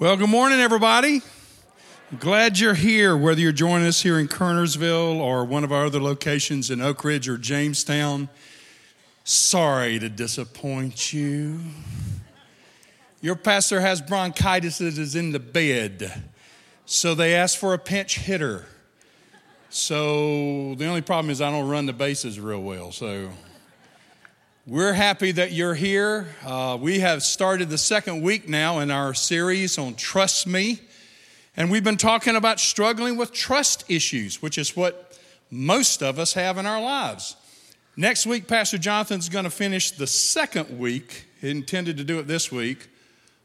Well, good morning, everybody. Glad you're here, whether you're joining us here in Kernersville or one of our other locations in Oak Ridge or Jamestown. Sorry to disappoint you. Your pastor has bronchitis and is in the bed, so they asked for a pinch hitter. So the only problem is I don't run the bases real well, so we're happy that you're here. Uh, we have started the second week now in our series on Trust Me. And we've been talking about struggling with trust issues, which is what most of us have in our lives. Next week, Pastor Jonathan's going to finish the second week, he intended to do it this week,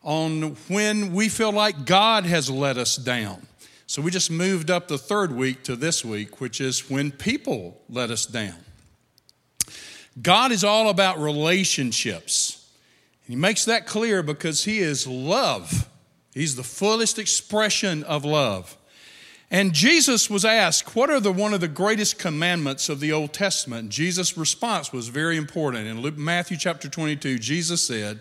on when we feel like God has let us down. So we just moved up the third week to this week, which is when people let us down. God is all about relationships. He makes that clear because He is love. He's the fullest expression of love. And Jesus was asked, What are the, one of the greatest commandments of the Old Testament? Jesus' response was very important. In Luke, Matthew chapter 22, Jesus said,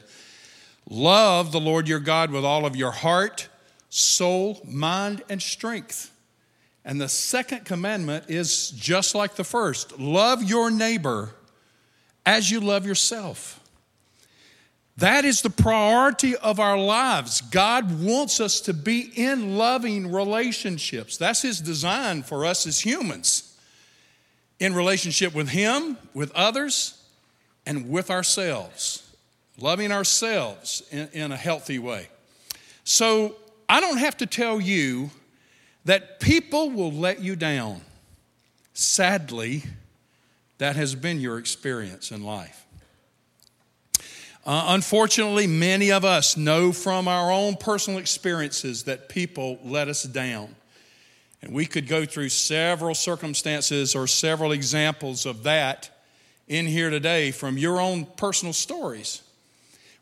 Love the Lord your God with all of your heart, soul, mind, and strength. And the second commandment is just like the first love your neighbor as you love yourself. That is the priority of our lives. God wants us to be in loving relationships. That's His design for us as humans in relationship with Him, with others, and with ourselves. Loving ourselves in, in a healthy way. So I don't have to tell you that people will let you down. Sadly, that has been your experience in life. Uh, unfortunately, many of us know from our own personal experiences that people let us down. And we could go through several circumstances or several examples of that in here today from your own personal stories.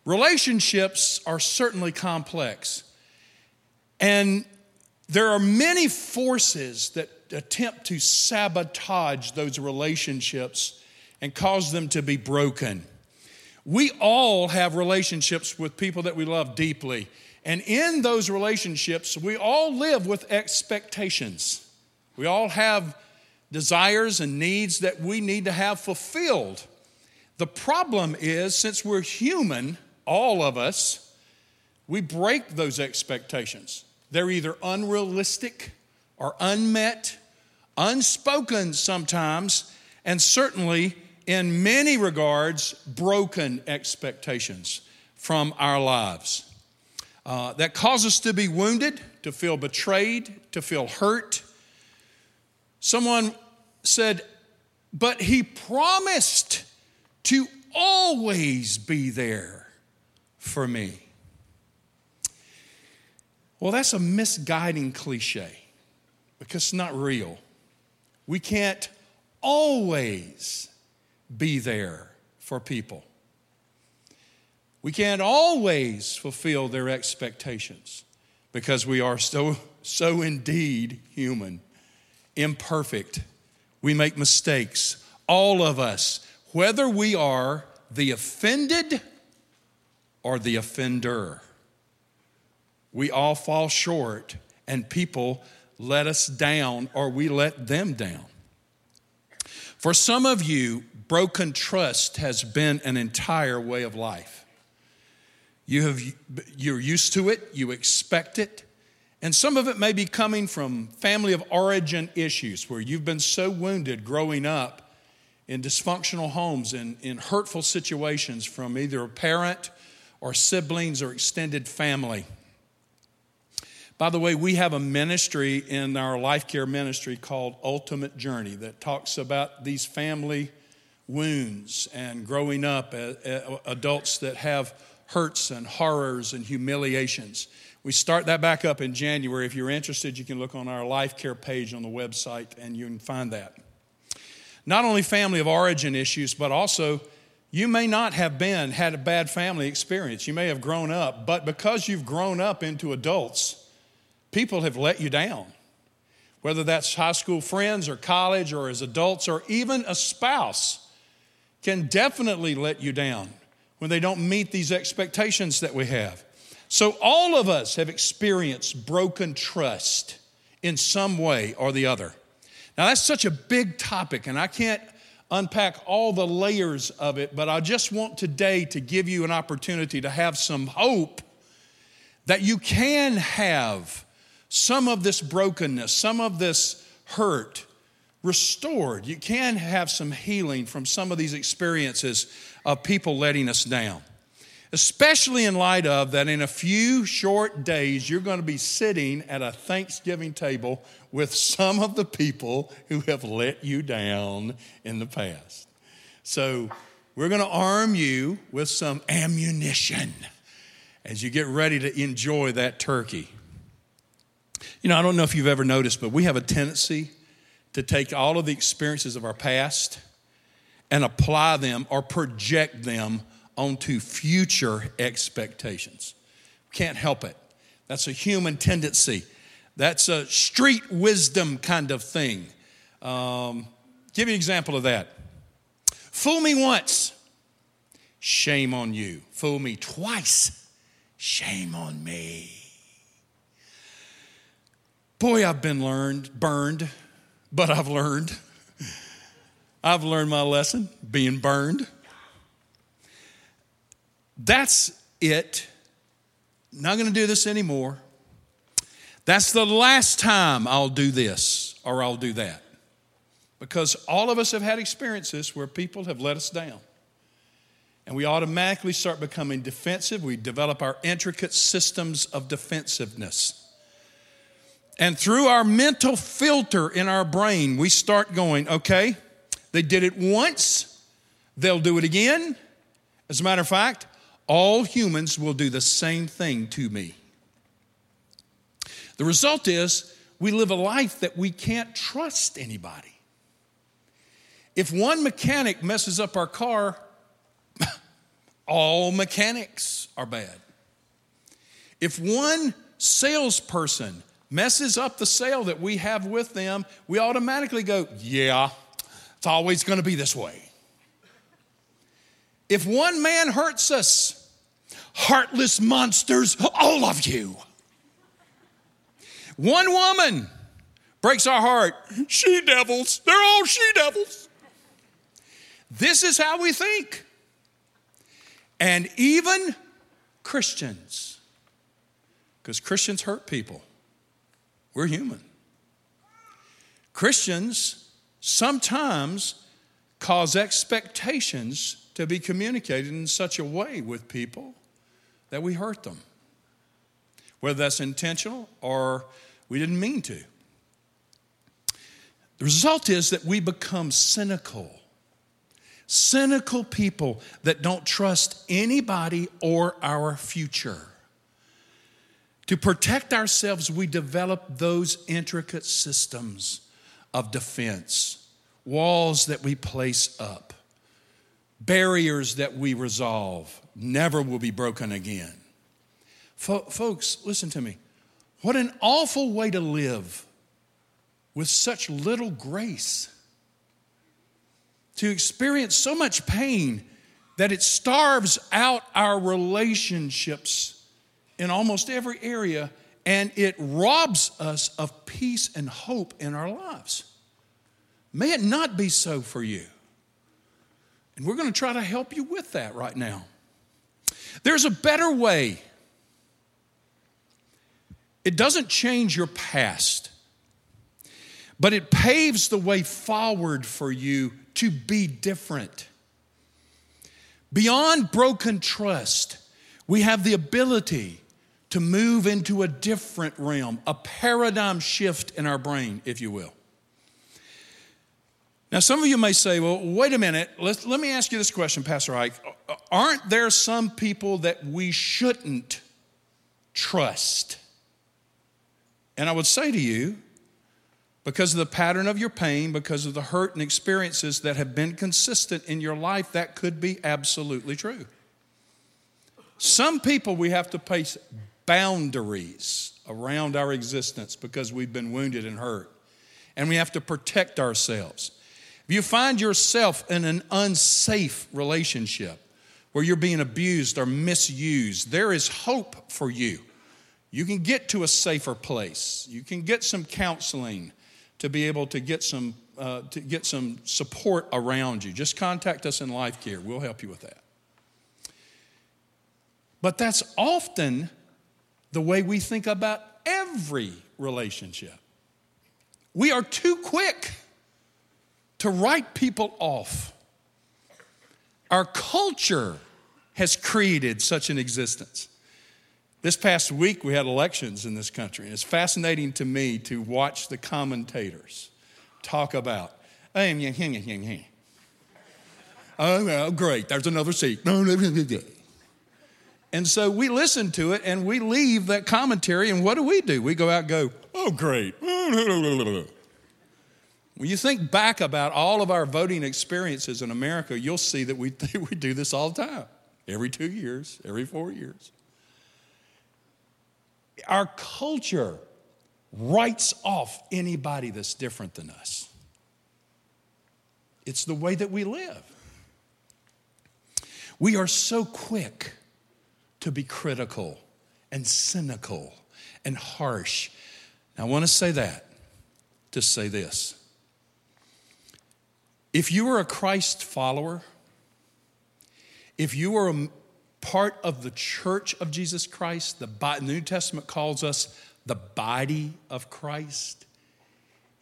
Relationships are certainly complex. And there are many forces that attempt to sabotage those relationships and cause them to be broken. We all have relationships with people that we love deeply. And in those relationships, we all live with expectations. We all have desires and needs that we need to have fulfilled. The problem is, since we're human, all of us, we break those expectations. They're either unrealistic or unmet unspoken sometimes, and certainly in many regards, broken expectations from our lives. Uh, that cause us to be wounded, to feel betrayed, to feel hurt. Someone said, but he promised to always be there for me. Well, that's a misguiding cliche because it's not real. We can't always be there for people. We can't always fulfill their expectations because we are so, so indeed human, imperfect. We make mistakes. All of us, whether we are the offended or the offender, we all fall short, and people let us down or we let them down. For some of you, broken trust has been an entire way of life. You have, you're used to it, you expect it, and some of it may be coming from family of origin issues where you've been so wounded growing up in dysfunctional homes and in hurtful situations from either a parent or siblings or extended family. By the way, we have a ministry in our life care ministry called Ultimate Journey that talks about these family wounds and growing up, uh, uh, adults that have hurts and horrors and humiliations. We start that back up in January. If you're interested, you can look on our life care page on the website and you can find that. Not only family of origin issues, but also you may not have been, had a bad family experience. You may have grown up, but because you've grown up into adults, people have let you down. Whether that's high school friends or college or as adults or even a spouse can definitely let you down when they don't meet these expectations that we have. So, all of us have experienced broken trust in some way or the other. Now, that's such a big topic, and I can't unpack all the layers of it, but I just want today to give you an opportunity to have some hope that you can have some of this brokenness, some of this hurt restored. You can have some healing from some of these experiences of people letting us down especially in light of that in a few short days, you're going to be sitting at a Thanksgiving table with some of the people who have let you down in the past. So, we're going to arm you with some ammunition as you get ready to enjoy that turkey. You know, I don't know if you've ever noticed, but we have a tendency to take all of the experiences of our past and apply them or project them onto future expectations. Can't help it. That's a human tendency. That's a street wisdom kind of thing. Um, give me an example of that. Fool me once, shame on you. Fool me twice, shame on me. Boy, I've been learned, burned, but I've learned. I've learned my lesson being burned. That's it. Not going to do this anymore. That's the last time I'll do this or I'll do that. Because all of us have had experiences where people have let us down. And we automatically start becoming defensive. We develop our intricate systems of defensiveness. And through our mental filter in our brain, we start going, okay, they did it once, they'll do it again. As a matter of fact, all humans will do the same thing to me. The result is we live a life that we can't trust anybody. If one mechanic messes up our car, all mechanics are bad. If one salesperson messes up the sale that we have with them, we automatically go, Yeah, it's always going to be this way. If one man hurts us, heartless monsters, all of you. One woman breaks our heart. She devils. They're all she devils. This is how we think. And even Christians, because Christians hurt people, we're human. Christians sometimes cause expectations to be communicated in such a way with people that we hurt them, whether that's intentional or we didn't mean to. The result is that we become cynical. Cynical people that don't trust anybody or our future. To protect ourselves, we develop those intricate systems of defense, walls that we place up, barriers that we resolve, never will be broken again. folks, listen to me. What an awful way to live with such little grace. To experience so much pain that it starves out our relationships in almost every area and it robs us of peace and hope in our lives. May it not be so for you. And we're going to try to help you with that right now. There's a better way. It doesn't change your past, but it paves the way forward for you to be different. Beyond broken trust, we have the ability to move into a different realm, a paradigm shift in our brain, if you will. Now, some of you may say, well, wait a minute, let let me ask you this question, Pastor Ike. Aren't there some people that we shouldn't trust? And I would say to you, because of the pattern of your pain, because of the hurt and experiences that have been consistent in your life, that could be absolutely true. Some people we have to place boundaries around our existence because we've been wounded and hurt, and we have to protect ourselves. If you find yourself in an unsafe relationship, where you're being abused or misused, there is hope for you. You can get to a safer place. You can get some counseling to be able to get some uh, to get some support around you. Just contact us in Life Care. We'll help you with that. But that's often the way we think about every relationship. We are too quick to write people off. Our culture has created such an existence. This past week, we had elections in this country, and it's fascinating to me to watch the commentators talk about, oh, great, there's another seat. And so we listen to it and we leave that commentary, and what do we do? We go out and go, oh, great. When you think back about all of our voting experiences in America, you'll see that we, we do this all the time every two years, every four years. Our culture writes off anybody that's different than us. It's the way that we live. We are so quick to be critical and cynical and harsh. Now, I want to say that to say this. If you are a Christ follower, if you are a part of the church of Jesus Christ, the New Testament calls us the body of Christ.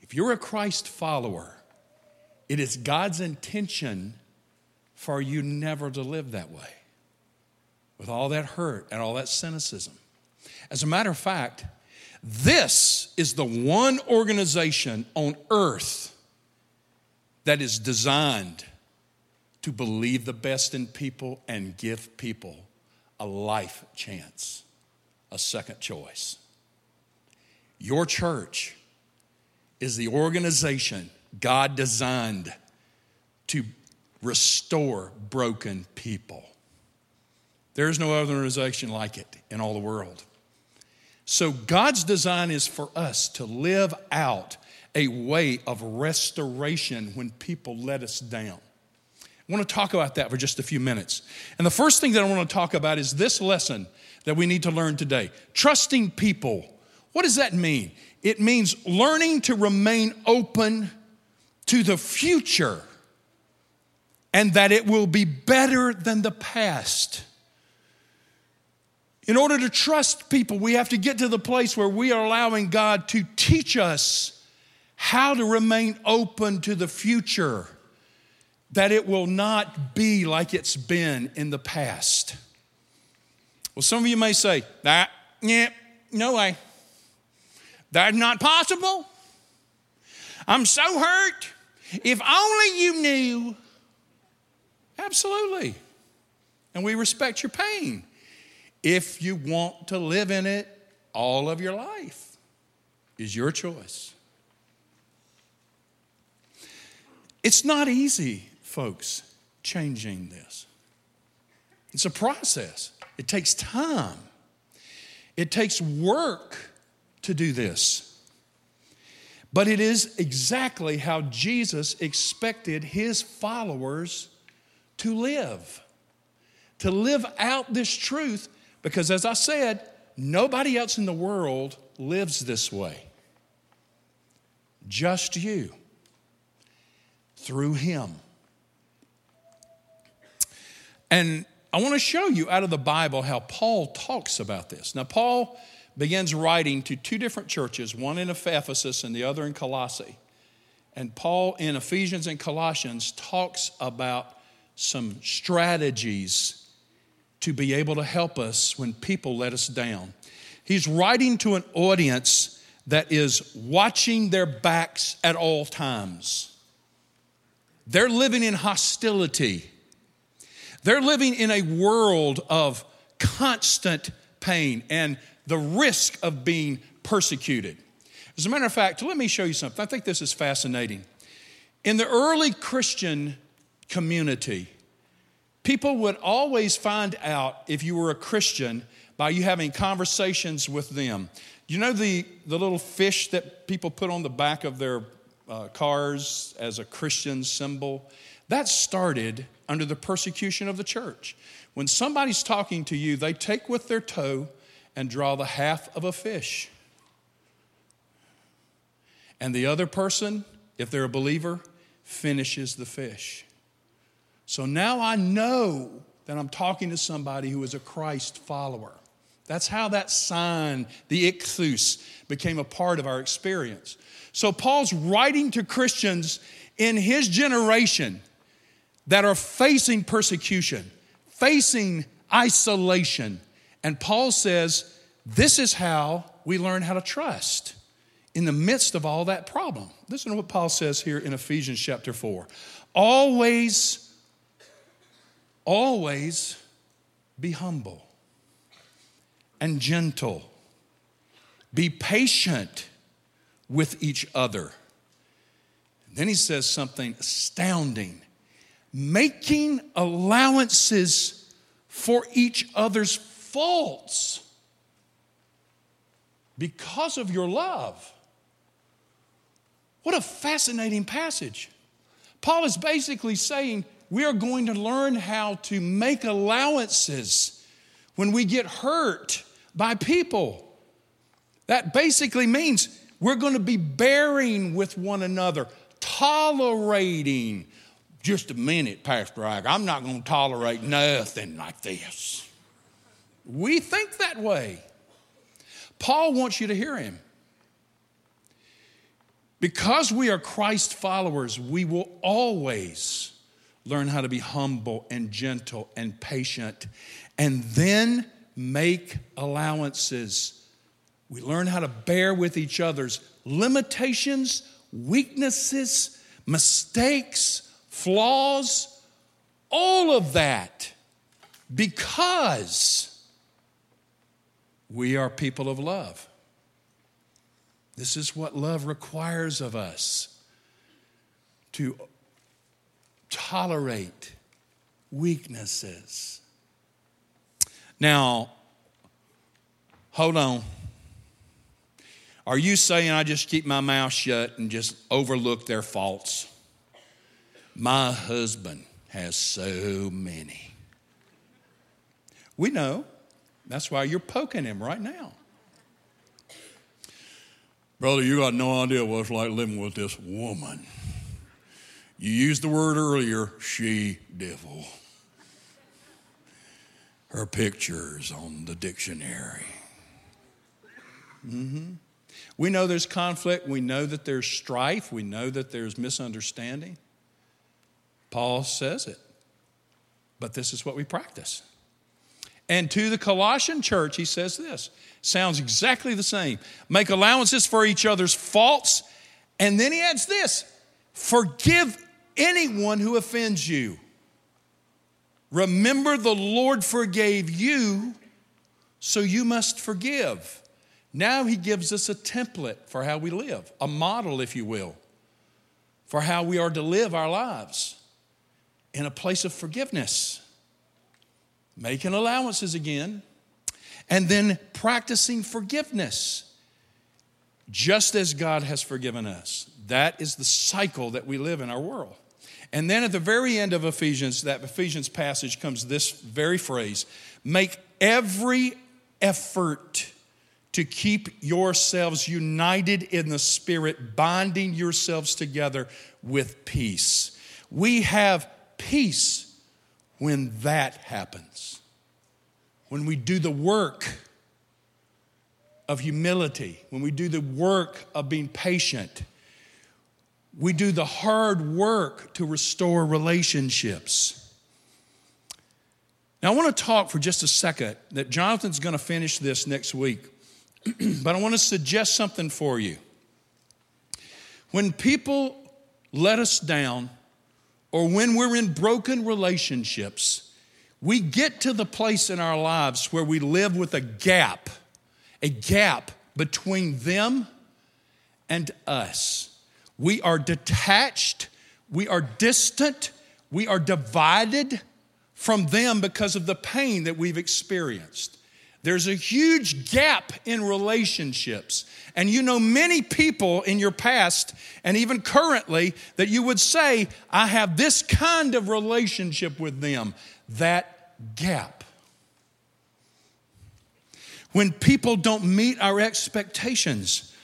If you're a Christ follower, it is God's intention for you never to live that way with all that hurt and all that cynicism. As a matter of fact, this is the one organization on earth that is designed to believe the best in people and give people a life chance, a second choice. Your church is the organization God designed to restore broken people. There's no other organization like it in all the world. So, God's design is for us to live out a way of restoration when people let us down. I want to talk about that for just a few minutes. And the first thing that I want to talk about is this lesson that we need to learn today trusting people what does that mean? It means learning to remain open to the future and that it will be better than the past. In order to trust people, we have to get to the place where we are allowing God to teach us how to remain open to the future, that it will not be like it's been in the past. Well, some of you may say, that, yeah, no way. That's not possible. I'm so hurt. If only you knew. Absolutely. And we respect your pain if you want to live in it all of your life is your choice. It's not easy, folks, changing this. It's a process. It takes time. It takes work to do this. But it is exactly how Jesus expected his followers to live. To live out this truth, because as I said, nobody else in the world lives this way. Just you. Through him. And I want to show you out of the Bible how Paul talks about this. Now, Paul begins writing to two different churches, one in Ephesus and the other in Colossae. And Paul in Ephesians and Colossians talks about some strategies to be able to help us when people let us down. He's writing to an audience that is watching their backs at all times. They're living in hostility. They're living in a world of constant pain and the risk of being persecuted. As a matter of fact, let me show you something. I think this is fascinating. In the early Christian community, people would always find out if you were a Christian by you having conversations with them. You know the, the little fish that people put on the back of their uh, cars as a Christian symbol? That started under the persecution of the church. When somebody's talking to you, they take with their toe and draw the half of a fish. And the other person, if they're a believer, finishes the fish. So now I know that I'm talking to somebody who is a Christ follower. That's how that sign, the ichthus, became a part of our experience. So Paul's writing to Christians in his generation that are facing persecution, facing isolation. And Paul says, This is how we learn how to trust in the midst of all that problem. Listen to what Paul says here in Ephesians chapter 4. Always, always be humble and gentle, be patient with each other. Then he says something astounding making allowances for each other's faults because of your love. What a fascinating passage. Paul is basically saying we are going to learn how to make allowances when we get hurt by people. That basically means we're going to be bearing with one another, tolerating. Just a minute, Pastor Ike. I'm not going to tolerate nothing like this. We think that way. Paul wants you to hear him. Because we are Christ followers, we will always learn how to be humble and gentle and patient and then make allowances. We learn how to bear with each other's limitations, weaknesses, mistakes, flaws, all of that because we are people of love. This is what love requires of us to tolerate weaknesses. Now, hold on. Are you saying I just keep my mouth shut and just overlook their faults? My husband has so many. We know. That's why you're poking him right now. Brother, you got no idea what it's like living with this woman. You used the word earlier, she devil. Her picture's on the dictionary. Mm-hmm. We know there's conflict. We know that there's strife. We know that there's misunderstanding. Paul says it. But this is what we practice. And to the Colossian church, he says this sounds exactly the same. Make allowances for each other's faults. And then he adds this forgive anyone who offends you. Remember, the Lord forgave you, so you must forgive. Now he gives us a template for how we live, a model, if you will, for how we are to live our lives in a place of forgiveness making allowances again, and then practicing forgiveness, just as God has forgiven us. That is the cycle that we live in our world. And then at the very end of Ephesians, that Ephesians passage comes this very phrase make every effort to keep yourselves united in the Spirit, binding yourselves together with peace. We have peace when that happens. When we do the work of humility, when we do the work of being patient, we do the hard work to restore relationships. Now, I want to talk for just a second that Jonathan's going to finish this next week, but I want to suggest something for you. When people let us down, or when we're in broken relationships, we get to the place in our lives where we live with a gap, a gap between them and us. We are detached, we are distant, we are divided from them because of the pain that we've experienced. There's a huge gap in relationships. And you know many people in your past and even currently that you would say, I have this kind of relationship with them. That gap. When people don't meet our expectations,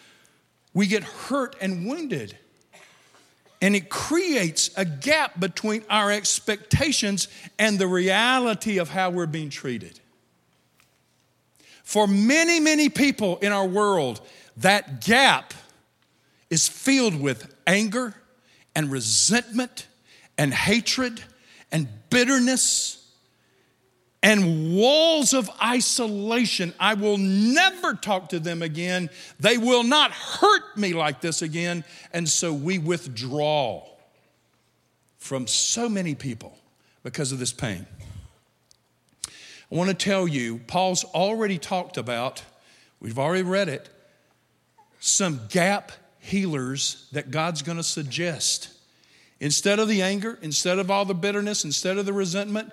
we get hurt and wounded. And it creates a gap between our expectations and the reality of how we're being treated. For many, many people in our world, that gap is filled with anger and resentment and hatred and bitterness and walls of isolation. I will never talk to them again. They will not hurt me like this again. And so we withdraw from so many people because of this pain. I want to tell you, Paul's already talked about, we've already read it, some gap healers that God's going to suggest. Instead of the anger, instead of all the bitterness, instead of the resentment,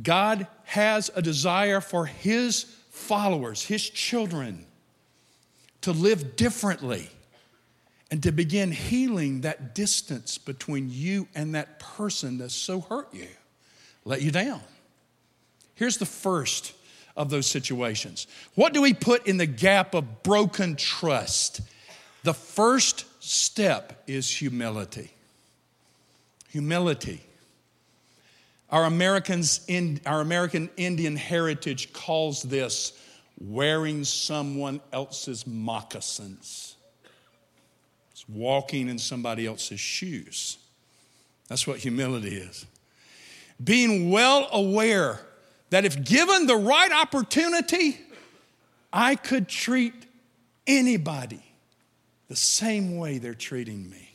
God has a desire for His followers, His children, to live differently and to begin healing that distance between you and that person that's so hurt you, let you down. Here's the first of those situations. What do we put in the gap of broken trust? The first step is humility. Humility. Our, Americans in, our American Indian heritage calls this wearing someone else's moccasins. It's walking in somebody else's shoes. That's what humility is. Being well aware that if given the right opportunity, I could treat anybody the same way they're treating me.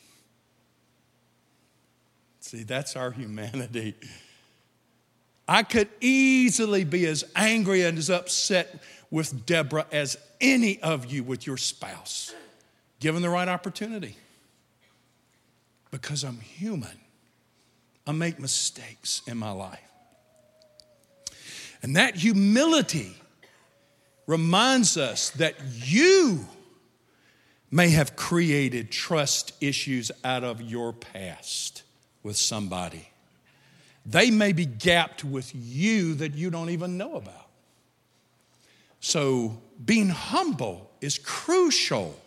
See, that's our humanity. I could easily be as angry and as upset with Deborah as any of you with your spouse, given the right opportunity. Because I'm human, I make mistakes in my life. And that humility reminds us that you may have created trust issues out of your past with somebody. They may be gapped with you that you don't even know about. So, being humble is crucial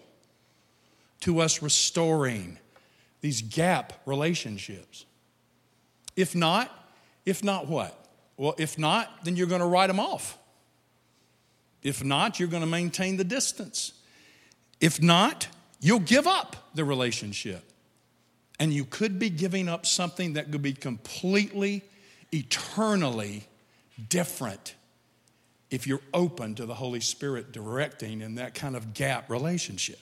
to us restoring these gap relationships. If not, if not what? Well, if not, then you're going to write them off. If not, you're going to maintain the distance. If not, you'll give up the relationship. And you could be giving up something that could be completely, eternally different if you're open to the Holy Spirit directing in that kind of gap relationship.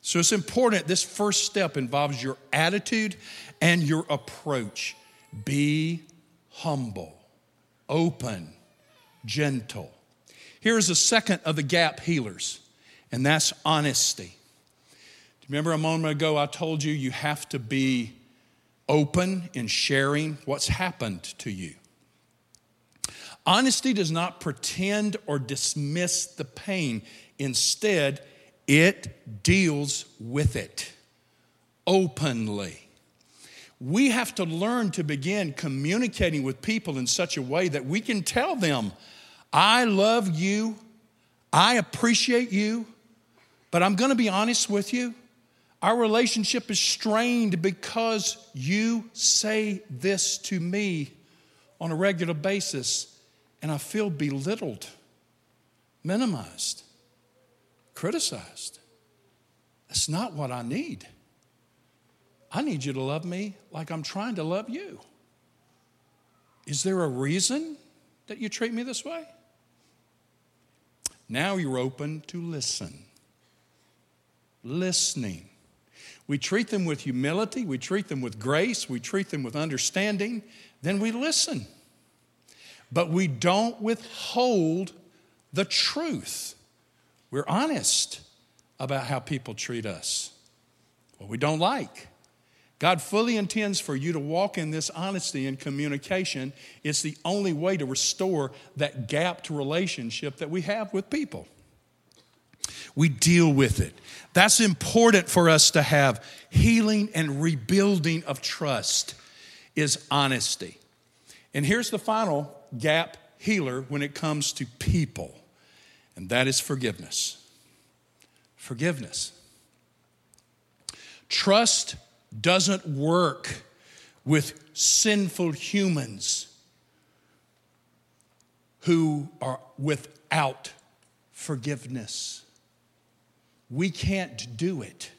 So it's important. This first step involves your attitude and your approach. Be humble, open, gentle. Here's a second of the gap healers, and that's honesty. Remember a moment ago, I told you you have to be open in sharing what's happened to you. Honesty does not pretend or dismiss the pain, instead, it deals with it openly. We have to learn to begin communicating with people in such a way that we can tell them, I love you, I appreciate you, but I'm going to be honest with you. Our relationship is strained because you say this to me on a regular basis, and I feel belittled, minimized, criticized. That's not what I need. I need you to love me like I'm trying to love you. Is there a reason that you treat me this way? Now you're open to listen. Listening. We treat them with humility, we treat them with grace, we treat them with understanding, then we listen. But we don't withhold the truth. We're honest about how people treat us, what we don't like. God fully intends for you to walk in this honesty and communication. It's the only way to restore that gapped relationship that we have with people we deal with it. That's important for us to have. Healing and rebuilding of trust is honesty. And here's the final gap healer when it comes to people, and that is forgiveness. Forgiveness. Trust doesn't work with sinful humans who are without forgiveness. We can't do it.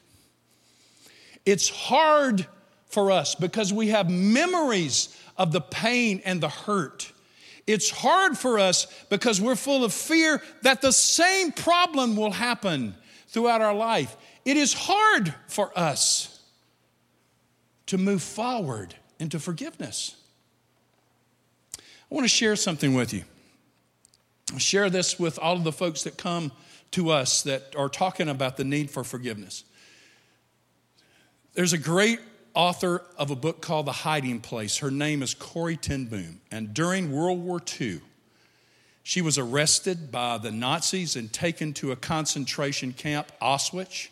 It's hard for us because we have memories of the pain and the hurt. It's hard for us because we're full of fear that the same problem will happen throughout our life. It is hard for us to move forward into forgiveness. I want to share something with you. I'll share this with all of the folks that come to us that are talking about the need for forgiveness. There's a great author of a book called The Hiding Place. Her name is Corrie ten Boom. And during World War II, she was arrested by the Nazis and taken to a concentration camp, Auschwitz.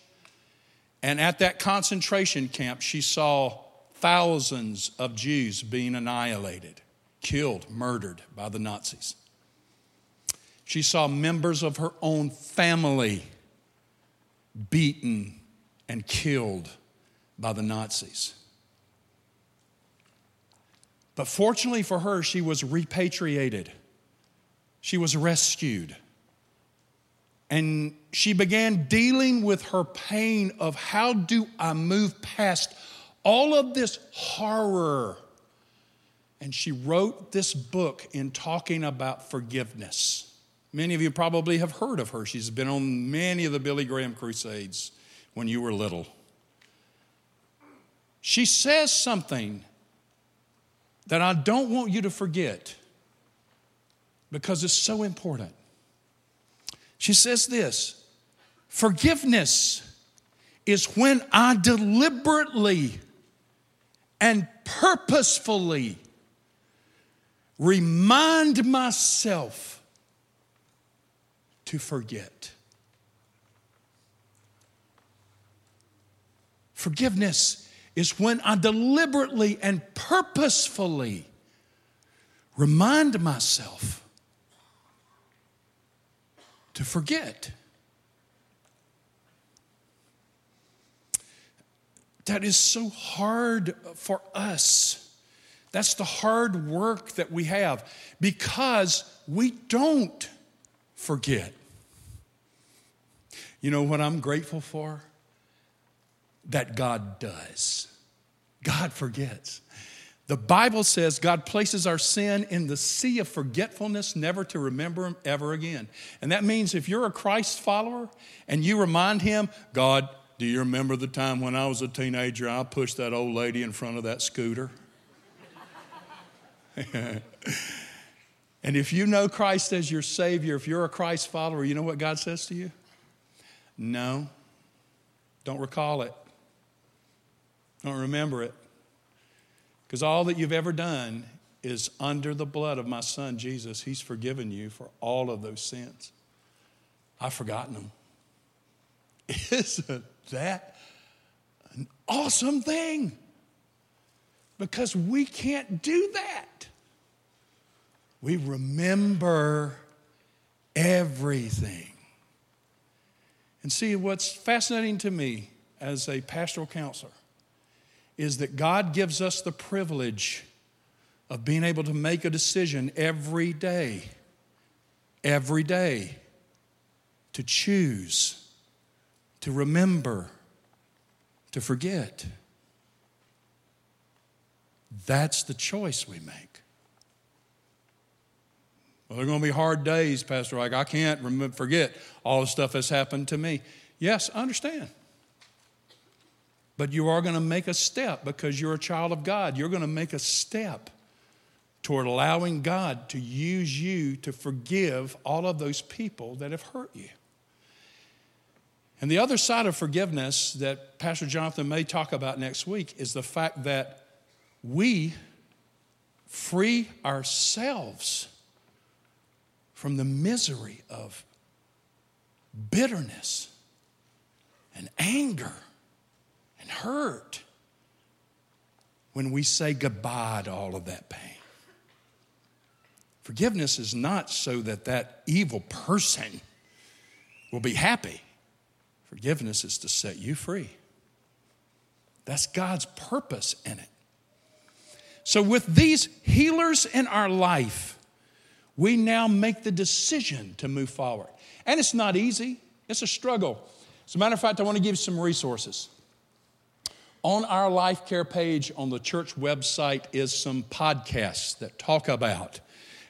And at that concentration camp, she saw thousands of Jews being annihilated, killed, murdered by the Nazis. She saw members of her own family beaten and killed by the Nazis. But fortunately for her, she was repatriated. She was rescued. And she began dealing with her pain of how do I move past all of this horror. And she wrote this book in talking about forgiveness. Many of you probably have heard of her. She's been on many of the Billy Graham crusades when you were little. She says something that I don't want you to forget because it's so important. She says this forgiveness is when I deliberately and purposefully remind myself to forget. Forgiveness is when I deliberately and purposefully remind myself to forget. That is so hard for us. That's the hard work that we have because we don't forget. You know what I'm grateful for? That God does. God forgets. The Bible says God places our sin in the sea of forgetfulness, never to remember Him ever again. And that means if you're a Christ follower and you remind Him, God, do you remember the time when I was a teenager I pushed that old lady in front of that scooter? And if you know Christ as your Savior, if you're a Christ follower, you know what God says to you? No. Don't recall it. Don't remember it. Because all that you've ever done is under the blood of my son Jesus. He's forgiven you for all of those sins. I've forgotten them. Isn't that an awesome thing? Because we can't do that we remember everything. And see, what's fascinating to me as a pastoral counselor is that God gives us the privilege of being able to make a decision every day, every day, to choose, to remember, to forget. That's the choice we make. Well, they're going to be hard days, Pastor Ike I can't remember, forget all the stuff that's happened to me. Yes, I understand. But you are going to make a step because you're a child of God. You're going to make a step toward allowing God to use you to forgive all of those people that have hurt you. And the other side of forgiveness that Pastor Jonathan may talk about next week is the fact that we free ourselves from the misery of bitterness and anger and hurt when we say goodbye to all of that pain. Forgiveness is not so that that evil person will be happy. Forgiveness is to set you free. That's God's purpose in it. So, with these healers in our life, we now make the decision to move forward. And it's not easy, it's a struggle. As a matter of fact, I want to give you some resources. On our life care page on the church website is some podcasts that talk about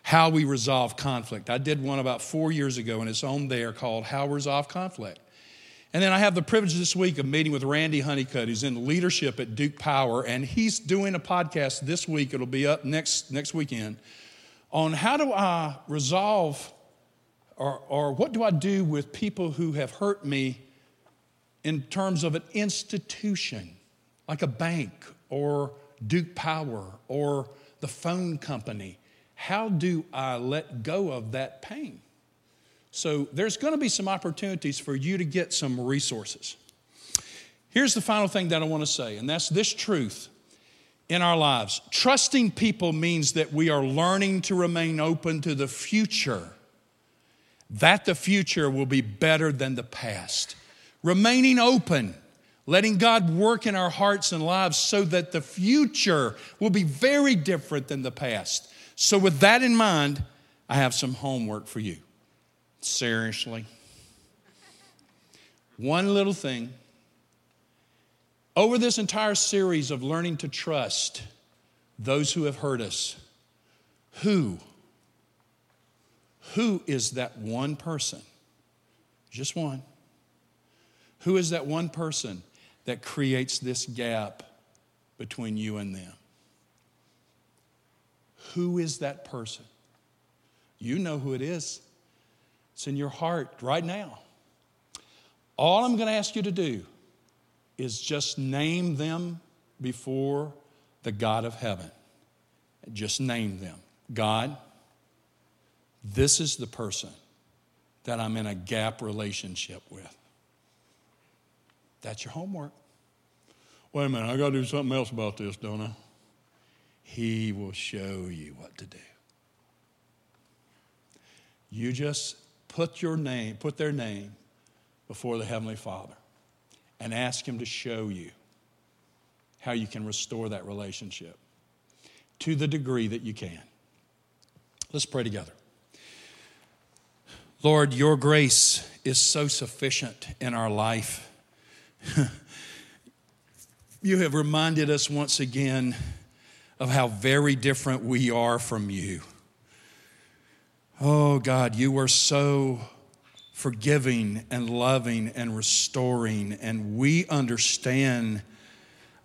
how we resolve conflict. I did one about four years ago, and it's on there called How Resolve Conflict. And then I have the privilege this week of meeting with Randy Honeycutt, who's in leadership at Duke Power, and he's doing a podcast this week. It'll be up next, next weekend on how do I resolve or, or what do I do with people who have hurt me in terms of an institution like a bank or Duke Power or the phone company how do I let go of that pain? So there's going to be some opportunities for you to get some resources. Here's the final thing that I want to say, and that's this truth in our lives. Trusting people means that we are learning to remain open to the future, that the future will be better than the past. Remaining open, letting God work in our hearts and lives so that the future will be very different than the past. So, with that in mind, I have some homework for you. Seriously. One little thing. Over this entire series of learning to trust those who have hurt us, who? Who is that one person? Just one. Who is that one person that creates this gap between you and them? Who is that person? You know who it is. It's in your heart right now. All I'm going to ask you to do is just name them before the God of heaven. Just name them. God, this is the person that I'm in a gap relationship with. That's your homework. Wait a minute, I got to do something else about this, don't I? He will show you what to do. You just put your name, put their name before the Heavenly Father and ask Him to show you how you can restore that relationship to the degree that you can. Let's pray together. Lord, your grace is so sufficient in our life. you have reminded us once again of how very different we are from you. Oh God, you were so forgiving and loving and restoring, and we understand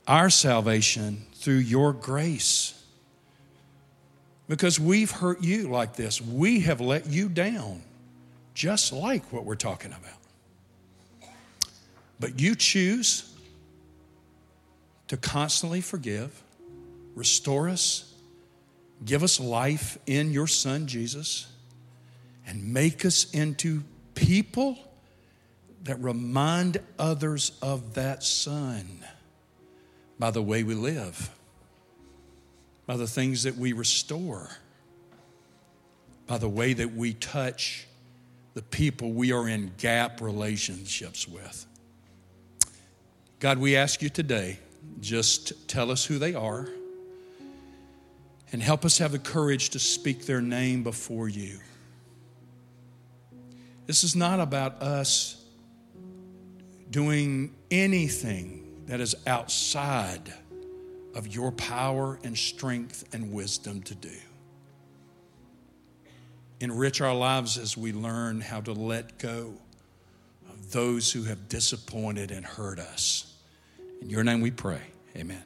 our salvation through your grace. Because we've hurt you like this, we have let you down, just like what we're talking about. But you choose to constantly forgive restore us, give us life in your Son, Jesus, and make us into people that remind others of that Son by the way we live, by the things that we restore, by the way that we touch the people we are in gap relationships with. God, we ask you today, just tell us who they are and help us have the courage to speak their name before you. This is not about us doing anything that is outside of your power and strength and wisdom to do. Enrich our lives as we learn how to let go of those who have disappointed and hurt us. In your name we pray. Amen.